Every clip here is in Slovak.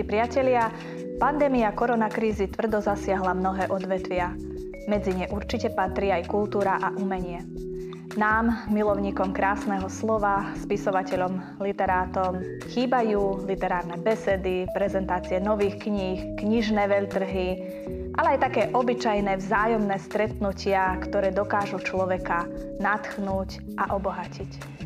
Milí priatelia, pandémia koronakrízy tvrdo zasiahla mnohé odvetvia. Medzi ne určite patrí aj kultúra a umenie. Nám, milovníkom krásneho slova, spisovateľom, literátom, chýbajú literárne besedy, prezentácie nových kníh, knižné veľtrhy, ale aj také obyčajné vzájomné stretnutia, ktoré dokážu človeka nadchnúť a obohatiť.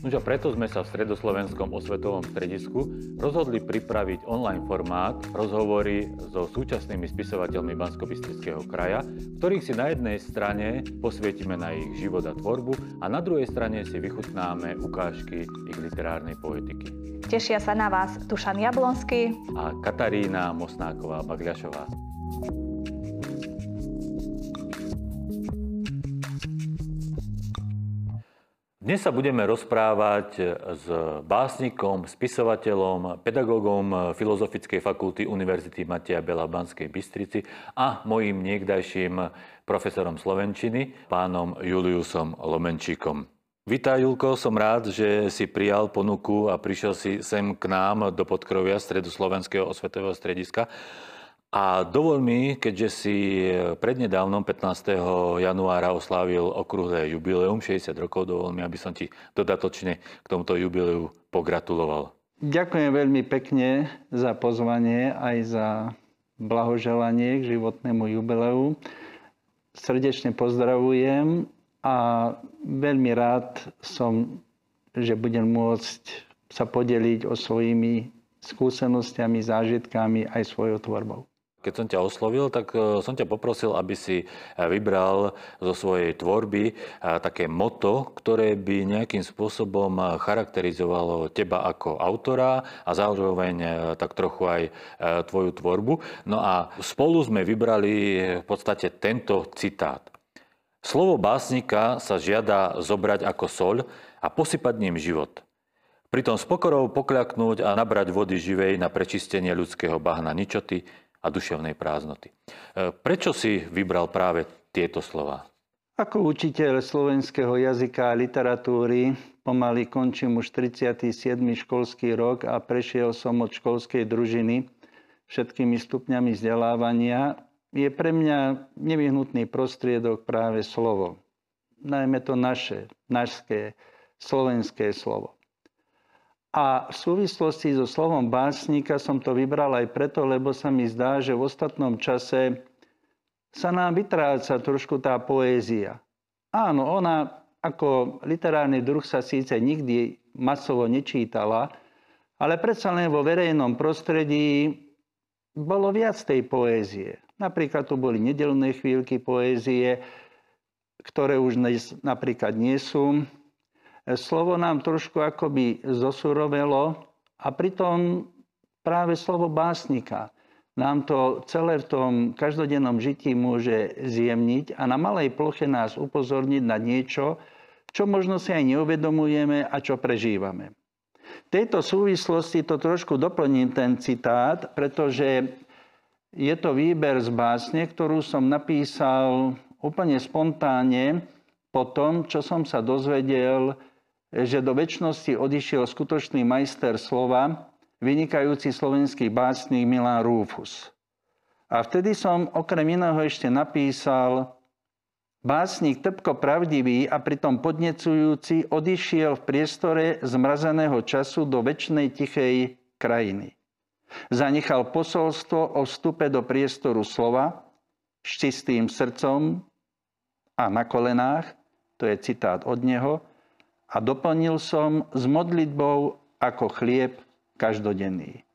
No a preto sme sa v Stredoslovenskom osvetovom stredisku rozhodli pripraviť online formát rozhovory so súčasnými spisovateľmi bansko kraja, ktorých si na jednej strane posvietime na ich život a tvorbu a na druhej strane si vychutnáme ukážky ich literárnej poetiky. Tešia sa na vás Tušan Jablonský a Katarína Mosnáková-Bagľašová. Dnes sa budeme rozprávať s básnikom, spisovateľom, pedagógom Filozofickej fakulty Univerzity Matia Bela v Banskej Bystrici a mojím niekdajším profesorom Slovenčiny, pánom Juliusom Lomenčíkom. Vítaj, Julko, som rád, že si prijal ponuku a prišiel si sem k nám do podkrovia Stredoslovenského osvetového strediska. A dovol mi, keďže si prednedávnom 15. januára oslávil okrúhle jubileum 60 rokov, dovol mi, aby som ti dodatočne k tomuto jubileu pogratuloval. Ďakujem veľmi pekne za pozvanie aj za blahoželanie k životnému jubileu. Srdečne pozdravujem a veľmi rád som, že budem môcť sa podeliť o svojimi skúsenostiami, zážitkami aj svojou tvorbou. Keď som ťa oslovil, tak e, som ťa poprosil, aby si e, vybral zo svojej tvorby e, také moto, ktoré by nejakým spôsobom charakterizovalo teba ako autora a zároveň tak trochu aj tvoju tvorbu. No a spolu sme vybrali v podstate tento citát. Slovo básnika sa žiada zobrať ako soľ a posypať ním život. Pritom s pokorou pokľaknúť a nabrať vody živej na prečistenie ľudského bahna ničoty, a duševnej prázdnoty. E, prečo si vybral práve tieto slova? Ako učiteľ slovenského jazyka a literatúry pomaly končím už 37. školský rok a prešiel som od školskej družiny všetkými stupňami vzdelávania. Je pre mňa nevyhnutný prostriedok práve slovo. Najmä to naše, našské, slovenské slovo. A v súvislosti so slovom básnika som to vybral aj preto, lebo sa mi zdá, že v ostatnom čase sa nám vytráca trošku tá poézia. Áno, ona ako literárny druh sa síce nikdy masovo nečítala, ale predsa len vo verejnom prostredí bolo viac tej poézie. Napríklad tu boli nedelné chvíľky poézie, ktoré už napríklad nie sú slovo nám trošku akoby zosurovelo a pritom práve slovo básnika nám to celé v tom každodennom žití môže zjemniť a na malej ploche nás upozorniť na niečo, čo možno si aj neuvedomujeme a čo prežívame. V tejto súvislosti to trošku doplním ten citát, pretože je to výber z básne, ktorú som napísal úplne spontánne po tom, čo som sa dozvedel že do väčšnosti odišiel skutočný majster slova, vynikajúci slovenský básnik Milan Rúfus. A vtedy som okrem iného ešte napísal Básnik trpko pravdivý a pritom podnecujúci odišiel v priestore zmrazeného času do väčšnej tichej krajiny. Zanechal posolstvo o vstupe do priestoru slova s čistým srdcom a na kolenách, to je citát od neho, a doplnil som s modlitbou ako chlieb každodenný.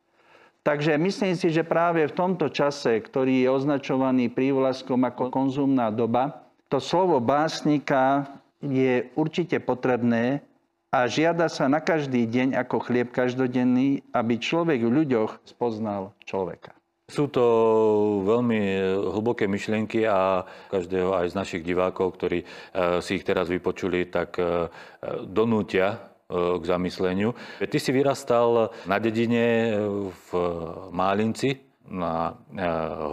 Takže myslím si, že práve v tomto čase, ktorý je označovaný prívlaskom ako konzumná doba, to slovo básnika je určite potrebné a žiada sa na každý deň ako chlieb každodenný, aby človek v ľuďoch spoznal človeka. Sú to veľmi hlboké myšlienky a každého aj z našich divákov, ktorí e, si ich teraz vypočuli, tak e, donútia e, k zamysleniu. Ty si vyrastal na dedine v Málinci, na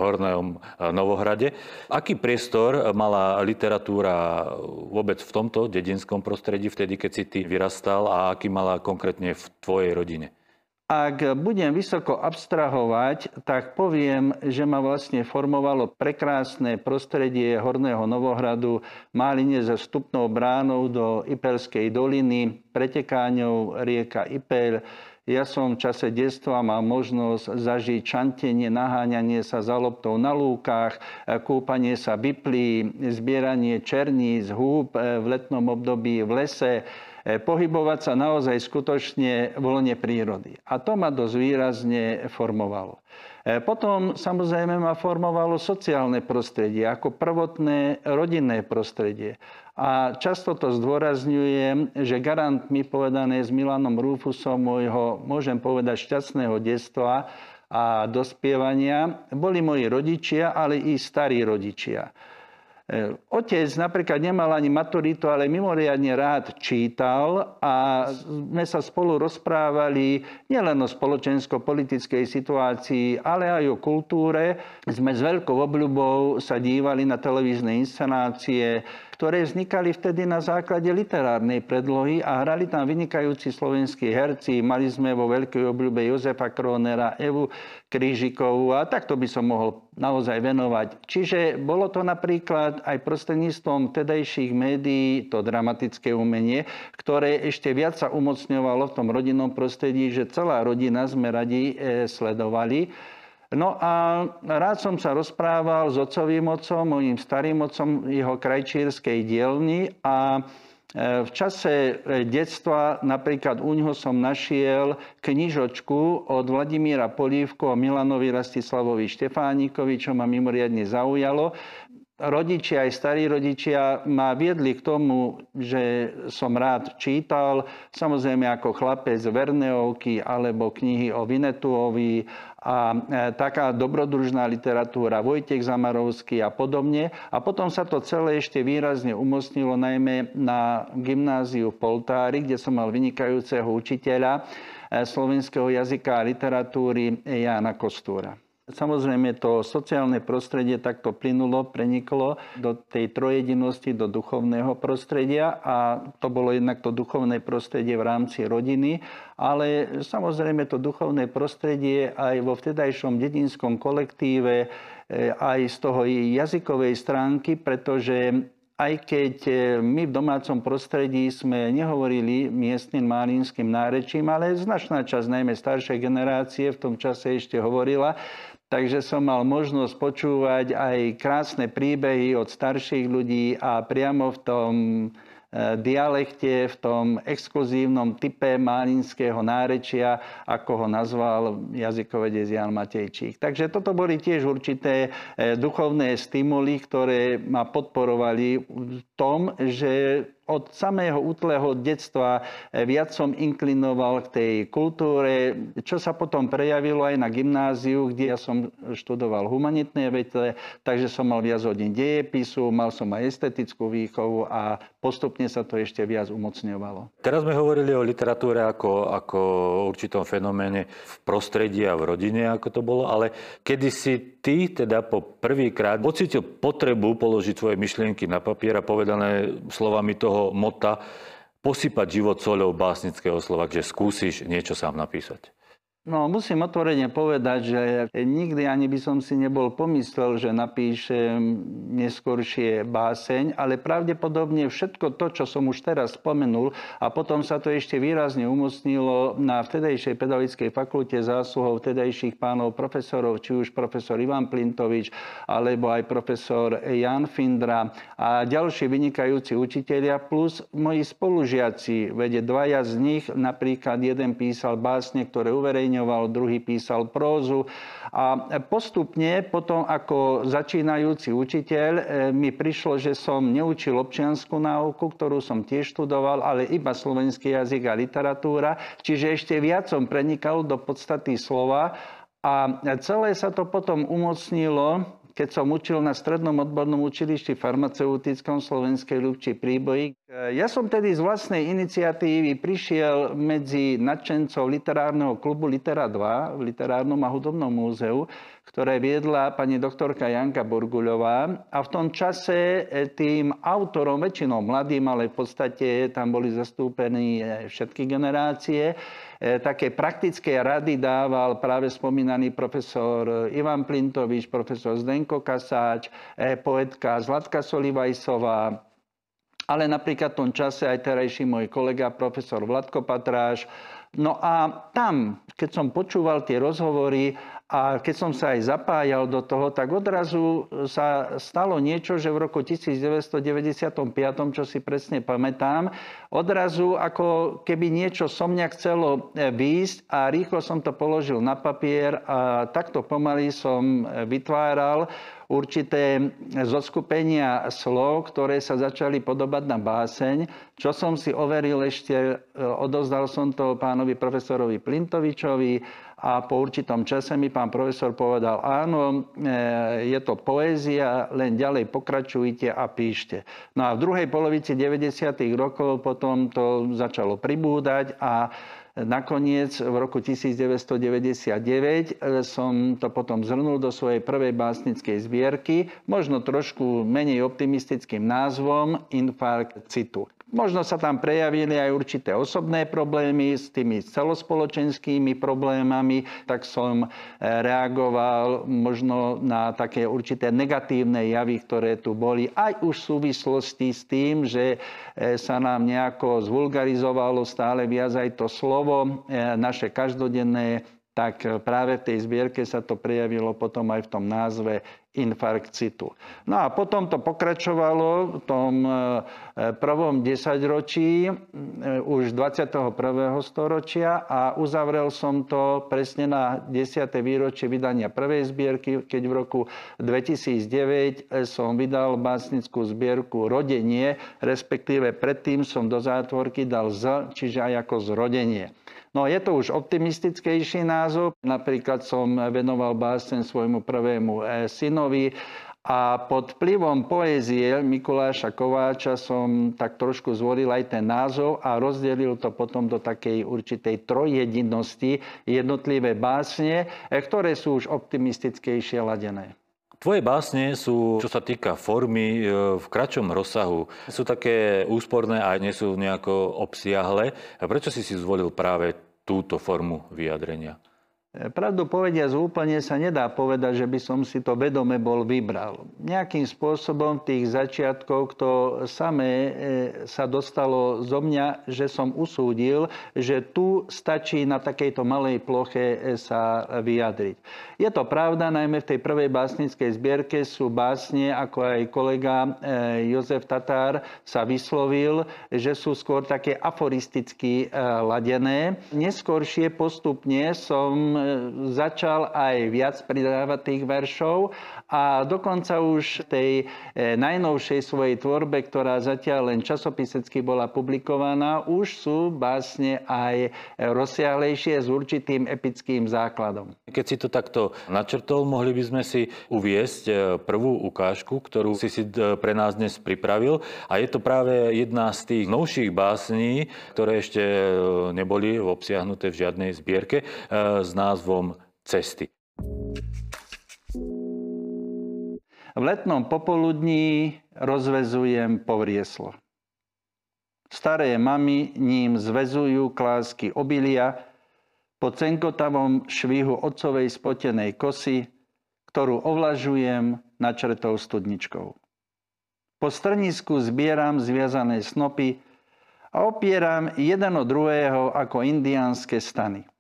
Hornom Novohrade. Aký priestor mala literatúra vôbec v tomto dedinskom prostredí, vtedy, keď si ty vyrastal a aký mala konkrétne v tvojej rodine? Ak budem vysoko abstrahovať, tak poviem, že ma vlastne formovalo prekrásne prostredie Horného Novohradu, Máline so vstupnou bránou do Ipelskej doliny, pretekáňou rieka Ipel. Ja som v čase detstva mal možnosť zažiť čantenie, naháňanie sa za loptou na lúkach, kúpanie sa vyplí, zbieranie černíc, húb v letnom období v lese, pohybovať sa naozaj skutočne voľne prírody. A to ma dosť výrazne formovalo. E, potom samozrejme ma formovalo sociálne prostredie, ako prvotné rodinné prostredie. A často to zdôrazňujem, že garantmi povedané s Milanom Rúfusom môjho, môžem povedať, šťastného detstva a dospievania boli moji rodičia, ale i starí rodičia. E, otec napríklad nemal ani maturitu, ale mimoriadne rád čítal a sme sa spolu rozprávali nielen o spoločensko-politickej situácii, ale aj o kultúre. Sme s veľkou obľubou sa dívali na televízne inscenácie, ktoré vznikali vtedy na základe literárnej predlohy a hrali tam vynikajúci slovenskí herci. Mali sme vo veľkej obľúbe Jozefa Kronera, Evu Krížikovú a takto by som mohol naozaj venovať. Čiže bolo to napríklad aj prostredníctvom tedajších médií to dramatické umenie, ktoré ešte viac sa umocňovalo v tom rodinnom prostredí, že celá rodina sme radi e, sledovali. No a rád som sa rozprával s otcovým otcom, mojim starým otcom jeho krajčírskej dielni a e, v čase e, detstva napríklad u neho som našiel knižočku od Vladimíra Polívku o Milanovi Rastislavovi Štefánikovi, čo ma mimoriadne zaujalo rodičia, aj starí rodičia ma viedli k tomu, že som rád čítal, samozrejme ako chlapec Verneovky alebo knihy o Vinetuovi a e, taká dobrodružná literatúra Vojtech Zamarovský a podobne. A potom sa to celé ešte výrazne umocnilo najmä na gymnáziu v Poltári, kde som mal vynikajúceho učiteľa e, slovenského jazyka a literatúry Jana Kostúra. Samozrejme to sociálne prostredie takto plynulo, preniklo do tej trojedinosti, do duchovného prostredia a to bolo jednak to duchovné prostredie v rámci rodiny, ale samozrejme to duchovné prostredie aj vo vtedajšom dedinskom kolektíve, e, aj z toho jazykovej stránky, pretože aj keď e, my v domácom prostredí sme nehovorili miestnym málínskym nárečím, ale značná časť, najmä staršej generácie v tom čase ešte hovorila, Takže som mal možnosť počúvať aj krásne príbehy od starších ľudí a priamo v tom e, dialekte, v tom exkluzívnom type málinského nárečia, ako ho nazval jazykovedec Jan Matejčík. Takže toto boli tiež určité e, duchovné stimuly, ktoré ma podporovali v tom, že od samého útleho detstva eh, viac som inklinoval k tej kultúre, čo sa potom prejavilo aj na gymnáziu, kde ja som študoval humanitné vete, takže som mal viac hodín dejepisu, mal som aj estetickú výchovu a postupne sa to ešte viac umocňovalo. Teraz sme hovorili o literatúre ako, ako určitom fenoméne v prostredí a v rodine, ako to bolo, ale kedy si ty teda po prvýkrát pocítil potrebu položiť svoje myšlienky na papier a povedané slovami toho mota posypať život soľou básnického slova, že skúsiš niečo sám napísať? No, musím otvorene povedať, že nikdy ani by som si nebol pomyslel, že napíšem neskoršie báseň, ale pravdepodobne všetko to, čo som už teraz spomenul, a potom sa to ešte výrazne umocnilo na vtedajšej pedagogickej fakulte zásluhov vtedajších pánov profesorov, či už profesor Ivan Plintovič, alebo aj profesor Jan Findra a ďalší vynikajúci učitelia, plus moji spolužiaci, vede dvaja z nich, napríklad jeden písal básne, ktoré uverejnil zverejňoval, druhý písal prózu. A postupne, potom ako začínajúci učiteľ, e, mi prišlo, že som neučil občianskú náuku, ktorú som tiež študoval, ale iba slovenský jazyk a literatúra. Čiže ešte viac som prenikal do podstaty slova a celé sa to potom umocnilo keď som učil na strednom odbornom učilišti farmaceutickom Slovenskej ľubči príboji, Ja som tedy z vlastnej iniciatívy prišiel medzi nadšencov literárneho klubu Litera 2 v Literárnom a hudobnom múzeu, ktoré viedla pani doktorka Janka Borguľová. A v tom čase e, tým autorom, väčšinou mladým, ale v podstate tam boli zastúpení e, všetky generácie, také praktické rady dával práve spomínaný profesor Ivan Plintovič, profesor Zdenko Kasáč, poetka Zlatka Solivajsová, ale napríklad v tom čase aj terajší môj kolega profesor Vladko Patráš. No a tam, keď som počúval tie rozhovory a keď som sa aj zapájal do toho, tak odrazu sa stalo niečo, že v roku 1995, čo si presne pamätám, odrazu ako keby niečo so mňa chcelo e, výjsť a rýchlo som to položil na papier a takto pomaly som e, vytváral určité zoskupenia slov, ktoré sa začali podobať na báseň, čo som si overil ešte, e, odozdal som to pánovi profesorovi Plintovičovi a po určitom čase mi pán profesor povedal, áno, e, je to poézia, len ďalej pokračujte a píšte. No a v druhej polovici 90. rokov potom to začalo pribúdať a Nakoniec v roku 1999 e, som to potom zhrnul do svojej prvej básnickej zbierky, možno trošku menej optimistickým názvom Infarkt citu. Možno sa tam prejavili aj určité osobné problémy s tými celospoločenskými problémami, tak som e, reagoval možno na také určité negatívne javy, ktoré tu boli, aj už v súvislosti s tým, že e, sa nám nejako zvulgarizovalo stále viac aj to slovo, e, naše každodenné tak práve v tej zbierke sa to prejavilo potom aj v tom názve infarkcitu. No a potom to pokračovalo v tom e, prvom desaťročí e, už 21. storočia a uzavrel som to presne na 10. výročie vydania prvej zbierky, keď v roku 2009 som vydal básnickú zbierku Rodenie, respektíve predtým som do zátvorky dal Z, čiže aj ako zrodenie. No je to už optimistickejší názov. Napríklad som venoval básen svojmu prvému e, synovi a pod vplyvom poézie Mikuláša Kováča som tak trošku zvolil aj ten názov a rozdelil to potom do takej určitej trojjedinnosti jednotlivé básne, e, ktoré sú už optimistickejšie ladené. Tvoje básne sú, čo sa týka formy, e, v kratšom rozsahu. Sú také úsporné a nie sú nejako obsiahle. A prečo si si zvolil práve túto formu vyjadrenia? Pravdu povediac úplne sa nedá povedať, že by som si to vedome bol vybral. Nejakým spôsobom tých začiatkov to samé e, sa dostalo zo mňa, že som usúdil, že tu stačí na takejto malej ploche e, sa vyjadriť. Je to pravda, najmä v tej prvej básnickej zbierke sú básne, ako aj kolega e, Jozef Tatár sa vyslovil, že sú skôr také aforisticky ladené. Neskôršie postupne som začal aj viac pridávať tých veršov a dokonca už v tej e, najnovšej svojej tvorbe, ktorá zatiaľ len časopisecky bola publikovaná, už sú básne aj rozsiahlejšie s určitým epickým základom. Keď si to takto načrtol, mohli by sme si uviesť e, prvú ukážku, ktorú si si e, pre nás dnes pripravil. A je to práve jedna z tých novších básní, ktoré ešte neboli obsiahnuté v žiadnej zbierke názvom Cesty. V letnom popoludní rozvezujem povrieslo. Staré mami ním zvezujú klásky obilia po cenkotavom švihu otcovej spotenej kosy, ktorú ovlažujem načretou studničkou. Po strnisku zbieram zviazané snopy a opieram jeden od druhého ako indiánske stany.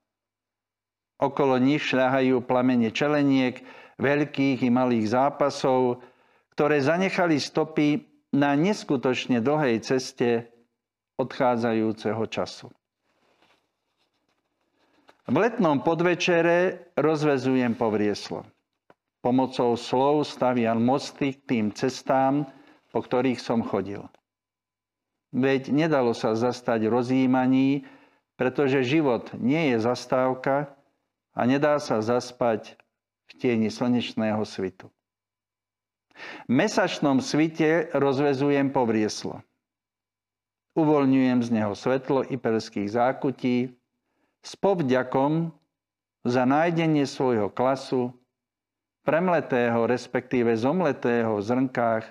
Okolo nich šľahajú plamene čeleniek, veľkých i malých zápasov, ktoré zanechali stopy na neskutočne dlhej ceste odchádzajúceho času. V letnom podvečere rozvezujem povrieslo. Pomocou slov staviam mosty k tým cestám, po ktorých som chodil. Veď nedalo sa zastať rozjímaní, pretože život nie je zastávka a nedá sa zaspať v tieni slnečného svitu. V mesačnom svite rozvezujem povrieslo. uvoľňujem z neho svetlo ipelských zákutí s povďakom za nájdenie svojho klasu, premletého, respektíve zomletého v zrnkách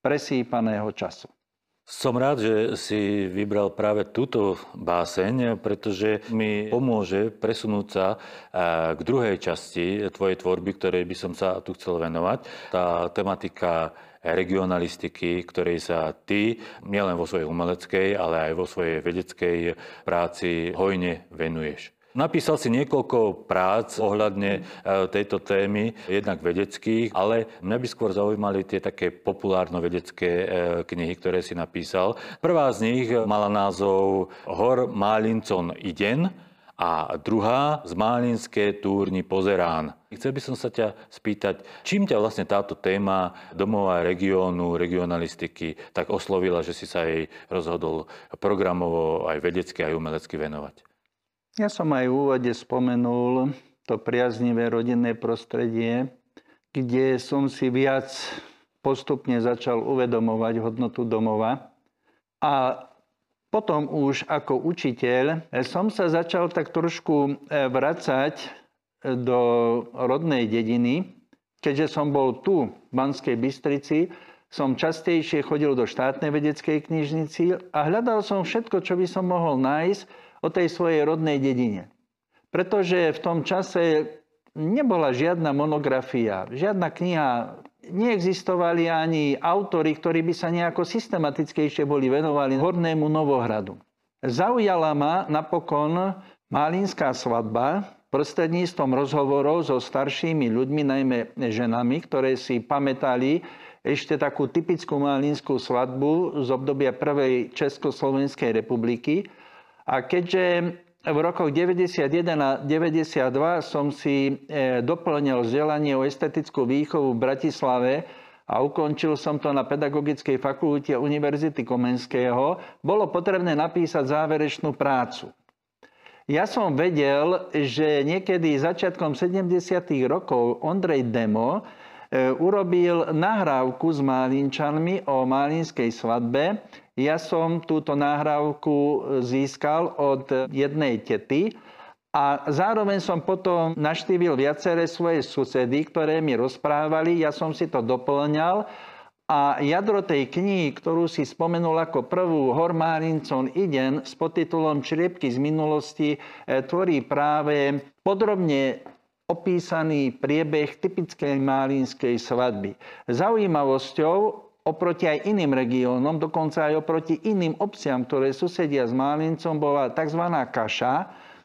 presýpaného času. Som rád, že si vybral práve túto báseň, pretože mi pomôže presunúť sa eh, k druhej časti tvojej tvorby, ktorej by som sa tu chcel venovať. Tá tematika regionalistiky, ktorej sa ty nielen vo svojej umeleckej, ale aj vo svojej vedeckej práci hojne venuješ. Napísal si niekoľko prác ohľadne e, tejto témy, jednak vedeckých, ale mňa by skôr zaujímali tie také populárno-vedecké e, knihy, ktoré si napísal. Prvá z nich mala názov Hor Málincon Iden a druhá z Málinské túrni Pozerán. Chcel by som sa ťa spýtať, čím ťa vlastne táto téma domova regiónu, regionalistiky tak oslovila, že si sa jej rozhodol programovo aj vedecky, aj umelecky venovať? Ja som aj v úvode spomenul to priaznivé rodinné prostredie, kde som si viac postupne začal uvedomovať hodnotu domova. A potom už ako učiteľ som sa začal tak trošku e, vracať do rodnej dediny. Keďže som bol tu, v Banskej Bystrici, som častejšie chodil do štátnej vedeckej knižnici a hľadal som všetko, čo by som mohol nájsť o tej svojej rodnej dedine. Pretože v tom čase nebola žiadna monografia, žiadna kniha, neexistovali ani autory, ktorí by sa nejako systematickejšie boli venovali Hornému Novohradu. Zaujala ma napokon Malinská svadba prostredníctvom rozhovorov so staršími ľuďmi, najmä ženami, ktoré si pamätali ešte takú typickú malinskú svadbu z obdobia prvej Československej republiky a keďže v rokoch 91 a 92 som si e, doplnil vzdelanie o estetickú výchovu v Bratislave a ukončil som to na Pedagogickej fakulte Univerzity Komenského, bolo potrebné napísať záverečnú prácu. Ja som vedel, že niekedy začiatkom 70. rokov Ondrej Demo e, urobil nahrávku s Málinčanmi o Málinskej svadbe ja som túto nahrávku získal od jednej tety a zároveň som potom naštívil viaceré svoje susedy, ktoré mi rozprávali, ja som si to doplňal a jadro tej knihy, ktorú si spomenul ako prvú Hormárincon Iden s podtitulom Čriepky z minulosti, e, tvorí práve podrobne opísaný priebeh typickej málínskej svadby. Zaujímavosťou oproti aj iným regiónom, dokonca aj oproti iným obciam, ktoré susedia s Málincom, bola tzv. kaša,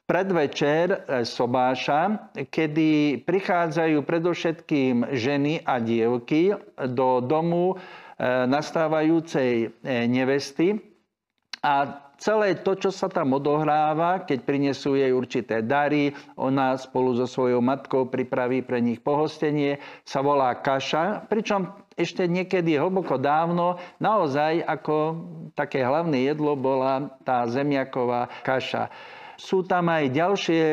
predvečer e, sobáša, kedy prichádzajú predovšetkým ženy a dievky do domu e, nastávajúcej e, nevesty a celé to, čo sa tam odohráva, keď prinesú jej určité dary, ona spolu so svojou matkou pripraví pre nich pohostenie, sa volá kaša, pričom ešte niekedy hlboko dávno naozaj ako také hlavné jedlo bola tá zemiaková kaša. Sú tam aj ďalšie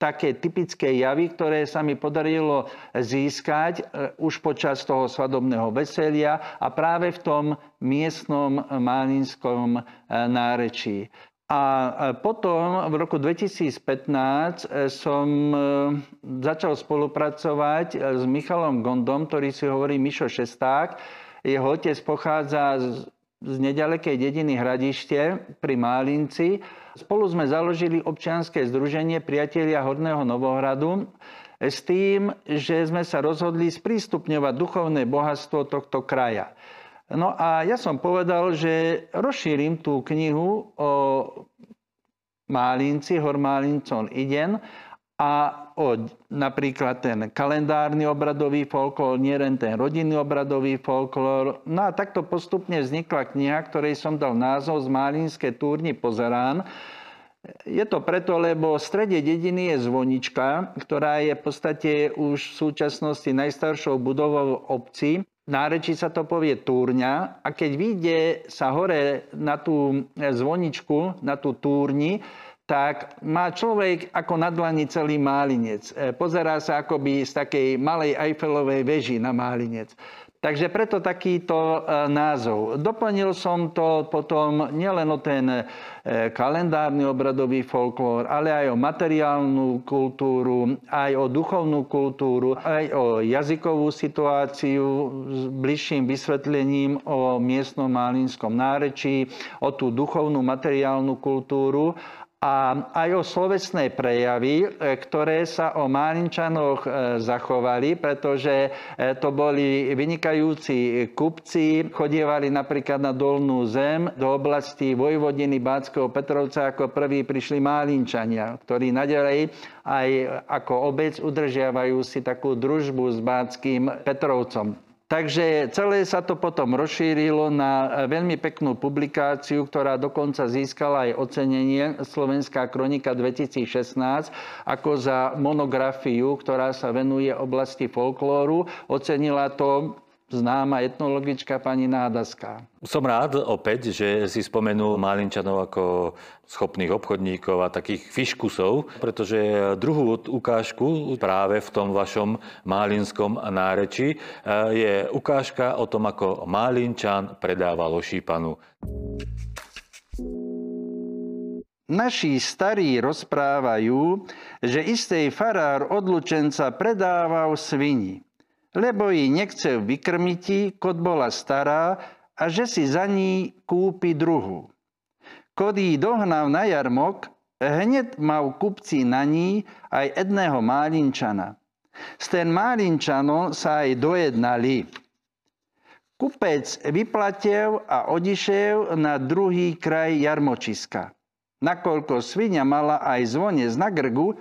také typické javy, ktoré sa mi podarilo získať e, už počas toho svadobného veselia a práve v tom miestnom málinskom e, nárečí. A e, potom v roku 2015 som začal spolupracovať s Michalom Gondom, ktorý si hovorí Mišo Šesták. Jeho otec pochádza z nedalekej dediny Hradište pri Málinci Spolu sme založili občianske združenie Priatelia Horného Novohradu s tým, že sme sa rozhodli sprístupňovať duchovné bohatstvo tohto kraja. No a ja som povedal, že rozšírim tú knihu o Málinci, Hormálincon Iden a o napríklad ten kalendárny obradový folklór, nie len ten rodinný obradový folklór. No a takto postupne vznikla kniha, ktorej som dal názov Z Málínske túrni pozerán. Je to preto, lebo v strede dediny je zvonička, ktorá je v podstate už v súčasnosti najstaršou budovou obci. Nárečí sa to povie túrňa a keď vyjde sa hore na tú zvoničku, na tú túrni, tak má človek ako na dlani celý málinec. E, pozerá sa akoby z takej malej Eiffelovej veži na málinec. Takže preto takýto e, názov. Doplnil som to potom nielen o ten e, kalendárny obradový folklór, ale aj o materiálnu kultúru, aj o duchovnú kultúru, aj o jazykovú situáciu s bližším vysvetlením o miestnom málinskom nárečí, o tú duchovnú materiálnu kultúru a aj o slovesné prejavy, e, ktoré sa o Málinčanoch e, zachovali, pretože e, to boli vynikajúci kupci, chodievali napríklad na Dolnú zem do oblasti Vojvodiny Bátskeho Petrovca, ako prví prišli Málinčania, ktorí nadalej aj ako obec udržiavajú si takú družbu s Bátským Petrovcom. Takže celé sa to potom rozšírilo na veľmi peknú publikáciu, ktorá dokonca získala aj ocenenie Slovenská kronika 2016 ako za monografiu, ktorá sa venuje oblasti folklóru. Ocenila to známa etnologička pani Nádaská. Som rád opäť, že si spomenul Málinčanov ako schopných obchodníkov a takých fiškusov, pretože druhú ukážku práve v tom vašom málinskom náreči eh, je ukážka o tom, ako Málinčan predával ošípanu. Naši starí rozprávajú, že istej farár odlučenca predával svini lebo ji nechcel vykrmiti, kod bola stará a že si za ní kúpi druhu. Kod ji dohnal na jarmok, hneď mal kupci na ní aj jedného málinčana. S ten málinčanom sa aj dojednali. Kupec vyplatil a odišiel na druhý kraj jarmočiska. Nakoľko svinia mala aj zvonec na grgu,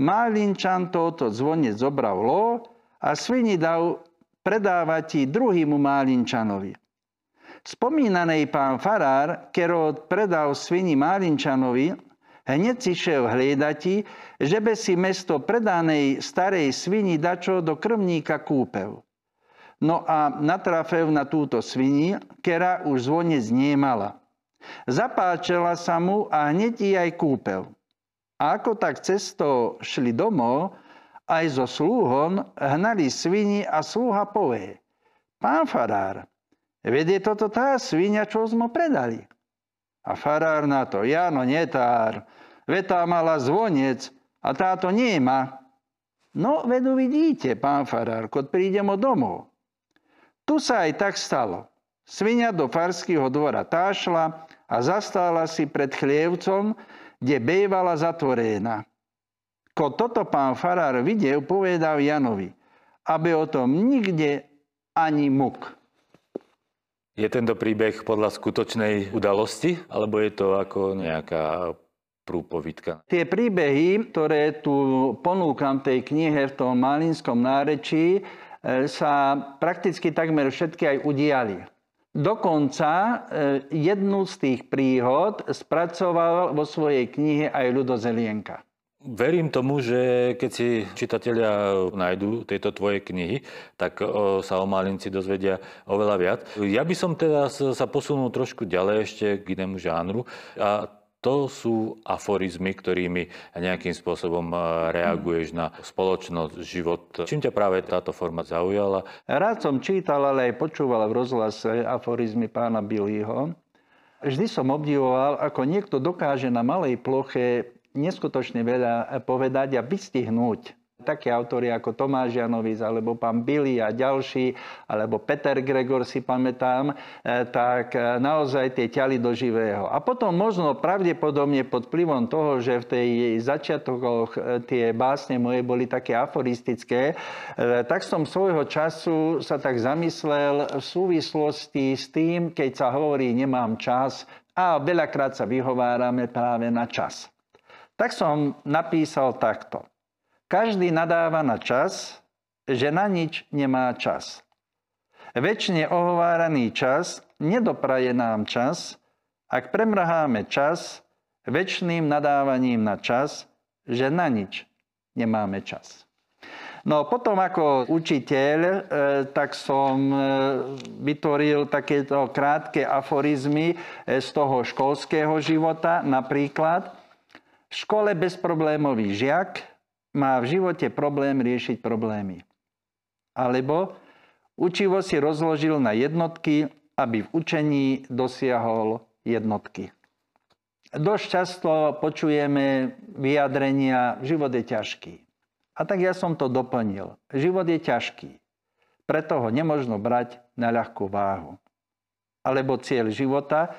Málinčan toto zvonec zobral lo a svini dal predávať druhýmu Málinčanovi. Spomínaný pán Farár, keď predal svini Málinčanovi, hneď si šiel hliedati, že by si mesto predanej starej svini dačo do krvníka kúpel. No a natrafil na túto svini, ktorá už zvonec nemala. Zapáčela sa mu a hneď aj kúpel. A ako tak cesto šli domov, aj so slúhom hnali svini a slúha povie. Pán farár, vedie toto tá svinia, čo sme predali. A farár na to, Jano, netár, vetá mala zvonec a táto nemá. No, vedu vidíte, pán farár, kod prídemo domov. Tu sa aj tak stalo. Svinia do farského dvora tášla a zastála si pred chlievcom, kde bejvala zatvorená. Ko toto pán farár videl, povedal Janovi, aby o tom nikde ani muk. Je tento príbeh podľa skutočnej udalosti, alebo je to ako nejaká prúpovidka? Tie príbehy, ktoré tu ponúkam v tej knihe v tom Malinskom nárečí, e, sa prakticky takmer všetky aj udiali. Dokonca e, jednu z tých príhod spracoval vo svojej knihe aj Ludo Zelienka. Verím tomu, že keď si čitatelia nájdú tieto tvoje knihy, tak sa o Malinci dozvedia oveľa viac. Ja by som teda sa posunul trošku ďalej ešte k inému žánru. A to sú aforizmy, ktorými nejakým spôsobom e, reaguješ na spoločnosť, život. Čím ťa práve táto forma zaujala? Rád som čítal, ale aj počúval v rozhlase aforizmy pána Billyho. Vždy som obdivoval, ako niekto dokáže na malej ploche neskutočne veľa povedať a vystihnúť také autory ako Tomáš Janovic, alebo pán Billy a ďalší, alebo Peter Gregor si pamätám, e, tak e, naozaj tie ťali do živého. A potom možno pravdepodobne pod vplyvom toho, že v tej začiatkoch tie básne moje boli také aforistické, tak som svojho času sa tak zamyslel v súvislosti s tým, keď sa hovorí nemám čas a veľakrát sa vyhovárame práve na čas tak som napísal takto. Každý nadáva na čas, že na nič nemá čas. Večne ohováraný čas nedopraje nám čas, ak premrháme čas väčšným nadávaním na čas, že na nič nemáme čas. No potom ako učiteľ, e, tak som e, vytvoril takéto krátke aforizmy e, z toho školského života, napríklad v škole bezproblémový žiak má v živote problém riešiť problémy. Alebo Učivo si rozložil na jednotky, aby v učení dosiahol jednotky. Dosť často počujeme vyjadrenia, život je ťažký. A tak ja som to doplnil. Život je ťažký. Preto ho nemožno brať na ľahkú váhu. Alebo cieľ života.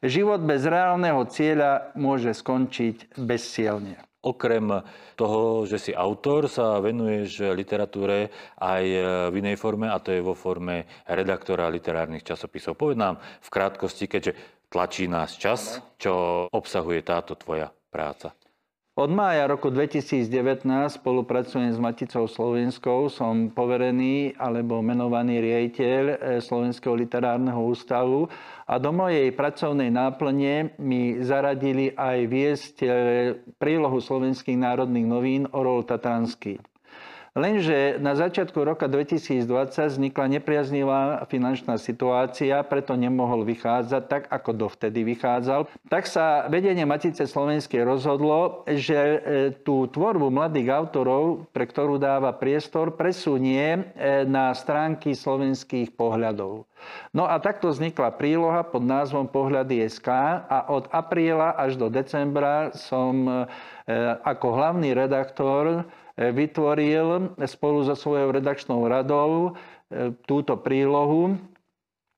Život bez reálneho cieľa môže skončiť bezcielne. Okrem toho, že si autor, sa venuješ literatúre aj v inej forme, a to je vo forme redaktora literárnych časopisov. Povedz nám v krátkosti, keďže tlačí nás čas, čo obsahuje táto tvoja práca. Od mája roku 2019 spolupracujem s Maticou Slovenskou. Som poverený alebo menovaný riaditeľ eh, Slovenského literárneho ústavu a do mojej pracovnej náplne mi zaradili aj viesť eh, prílohu Slovenských národných novín Orol Tatranský. Lenže na začiatku roka 2020 vznikla nepriaznivá finančná situácia, preto nemohol vychádzať tak, ako dovtedy vychádzal. Tak sa vedenie Matice Slovenskej rozhodlo, že e, tú tvorbu mladých autorov, pre ktorú dáva priestor, presunie e, na stránky slovenských pohľadov. No a takto vznikla príloha pod názvom Pohľady SK a od apríla až do decembra som e, ako hlavný redaktor vytvoril spolu so svojou redakčnou radou e, túto prílohu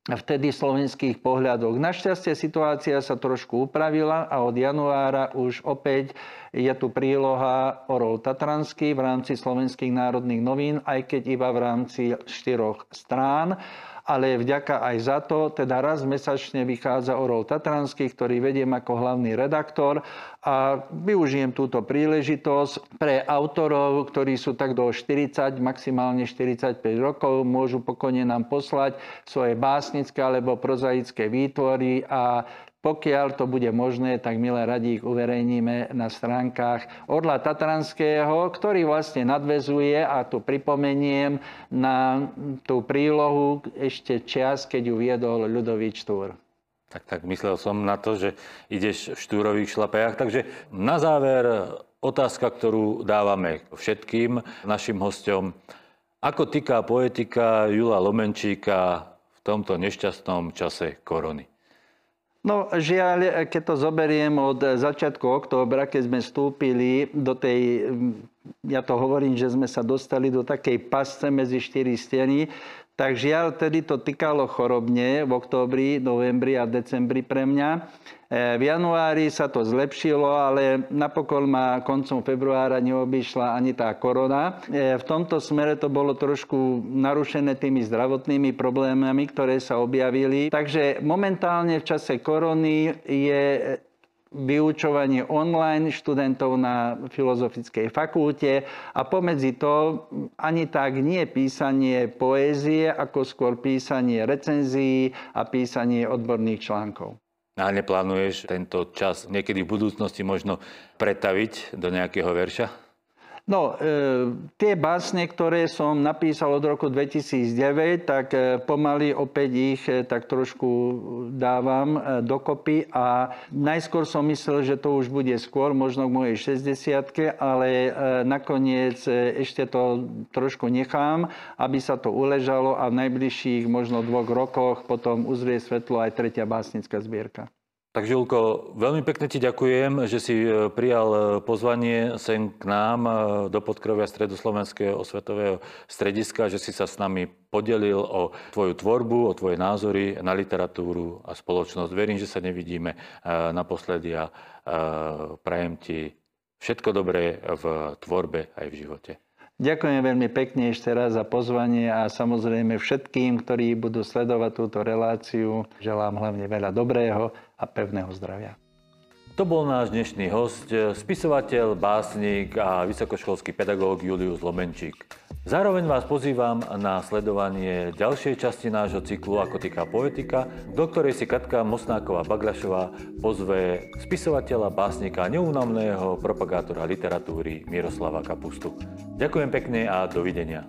vtedy slovenských pohľadov. Našťastie situácia sa trošku upravila a od januára už opäť je tu príloha Orol Tatranský v rámci slovenských národných novín, aj keď iba v rámci štyroch strán ale vďaka aj za to, teda raz mesačne vychádza Orol Tatranský, ktorý vediem ako hlavný redaktor a využijem túto príležitosť pre autorov, ktorí sú tak do 40, maximálne 45 rokov, môžu pokojne nám poslať svoje básnické alebo prozaické výtvory a pokiaľ to bude možné, tak milé ich uverejníme na stránkach Orla Tatranského, ktorý vlastne nadvezuje, a tu pripomeniem, na tú prílohu ešte čas, keď ju viedol ľudový Štúr. Tak, tak myslel som na to, že ideš v štúrových šlapejach. Takže na záver otázka, ktorú dávame všetkým našim hostom. Ako týka poetika Jula Lomenčíka v tomto nešťastnom čase korony? No žiaľ, keď to zoberiem od začiatku októbra, keď sme vstúpili do tej, ja to hovorím, že sme sa dostali do takej pasce medzi štyri steny, tak žiaľ, tedy to týkalo chorobne v októbri, novembri a decembri pre mňa. E, v januári sa to zlepšilo, ale napokon ma koncom februára neobyšla ani tá korona. E, v tomto smere to bolo trošku narušené tými zdravotnými problémami, ktoré sa objavili. Takže momentálne v čase korony je vyučovanie online študentov na Filozofickej fakulte a pomedzi to ani tak nie písanie poézie, ako skôr písanie recenzií a písanie odborných článkov. A neplánuješ tento čas niekedy v budúcnosti možno pretaviť do nejakého verša? No, e, tie básne, ktoré som napísal od roku 2009, tak e, pomaly opäť ich e, tak trošku dávam e, dokopy a najskôr som myslel, že to už bude skôr, možno k mojej 60 ale e, nakoniec e, ešte to trošku nechám, aby sa to uležalo a v najbližších možno dvoch rokoch potom uzrie svetlo aj tretia básnická zbierka. Tak Žilko, veľmi pekne ti ďakujem, že si e, prijal e, pozvanie sem k nám e, do podkrovia Stredoslovenského osvetového strediska, že si sa s nami podelil o tvoju tvorbu, o tvoje názory na literatúru a spoločnosť. Verím, že sa nevidíme naposledy a prajem ti všetko dobré v tvorbe aj v živote. Ďakujem veľmi pekne ešte raz za pozvanie a samozrejme všetkým, ktorí budú sledovať túto reláciu, želám hlavne veľa dobrého a pevného zdravia. To bol náš dnešný host, spisovateľ, básnik a vysokoškolský pedagóg Julius Lomenčík. Zároveň vás pozývam na sledovanie ďalšej časti nášho cyklu Ako týka poetika, do ktorej si Katka Mosnáková Baglašová pozve spisovateľa, básnika, neúnamného propagátora literatúry Miroslava Kapustu. Ďakujem pekne a dovidenia.